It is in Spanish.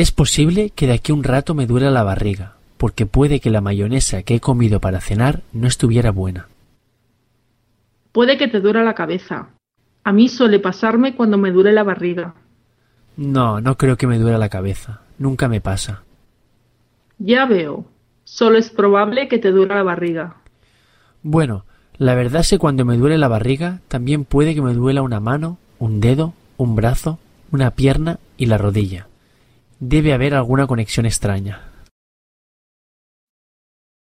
Es posible que de aquí a un rato me duela la barriga, porque puede que la mayonesa que he comido para cenar no estuviera buena. Puede que te duela la cabeza. A mí suele pasarme cuando me duele la barriga. No, no creo que me duela la cabeza. Nunca me pasa. Ya veo. Solo es probable que te duela la barriga. Bueno, la verdad es que cuando me duele la barriga, también puede que me duela una mano, un dedo, un brazo, una pierna y la rodilla. Debe haber alguna conexión extraña.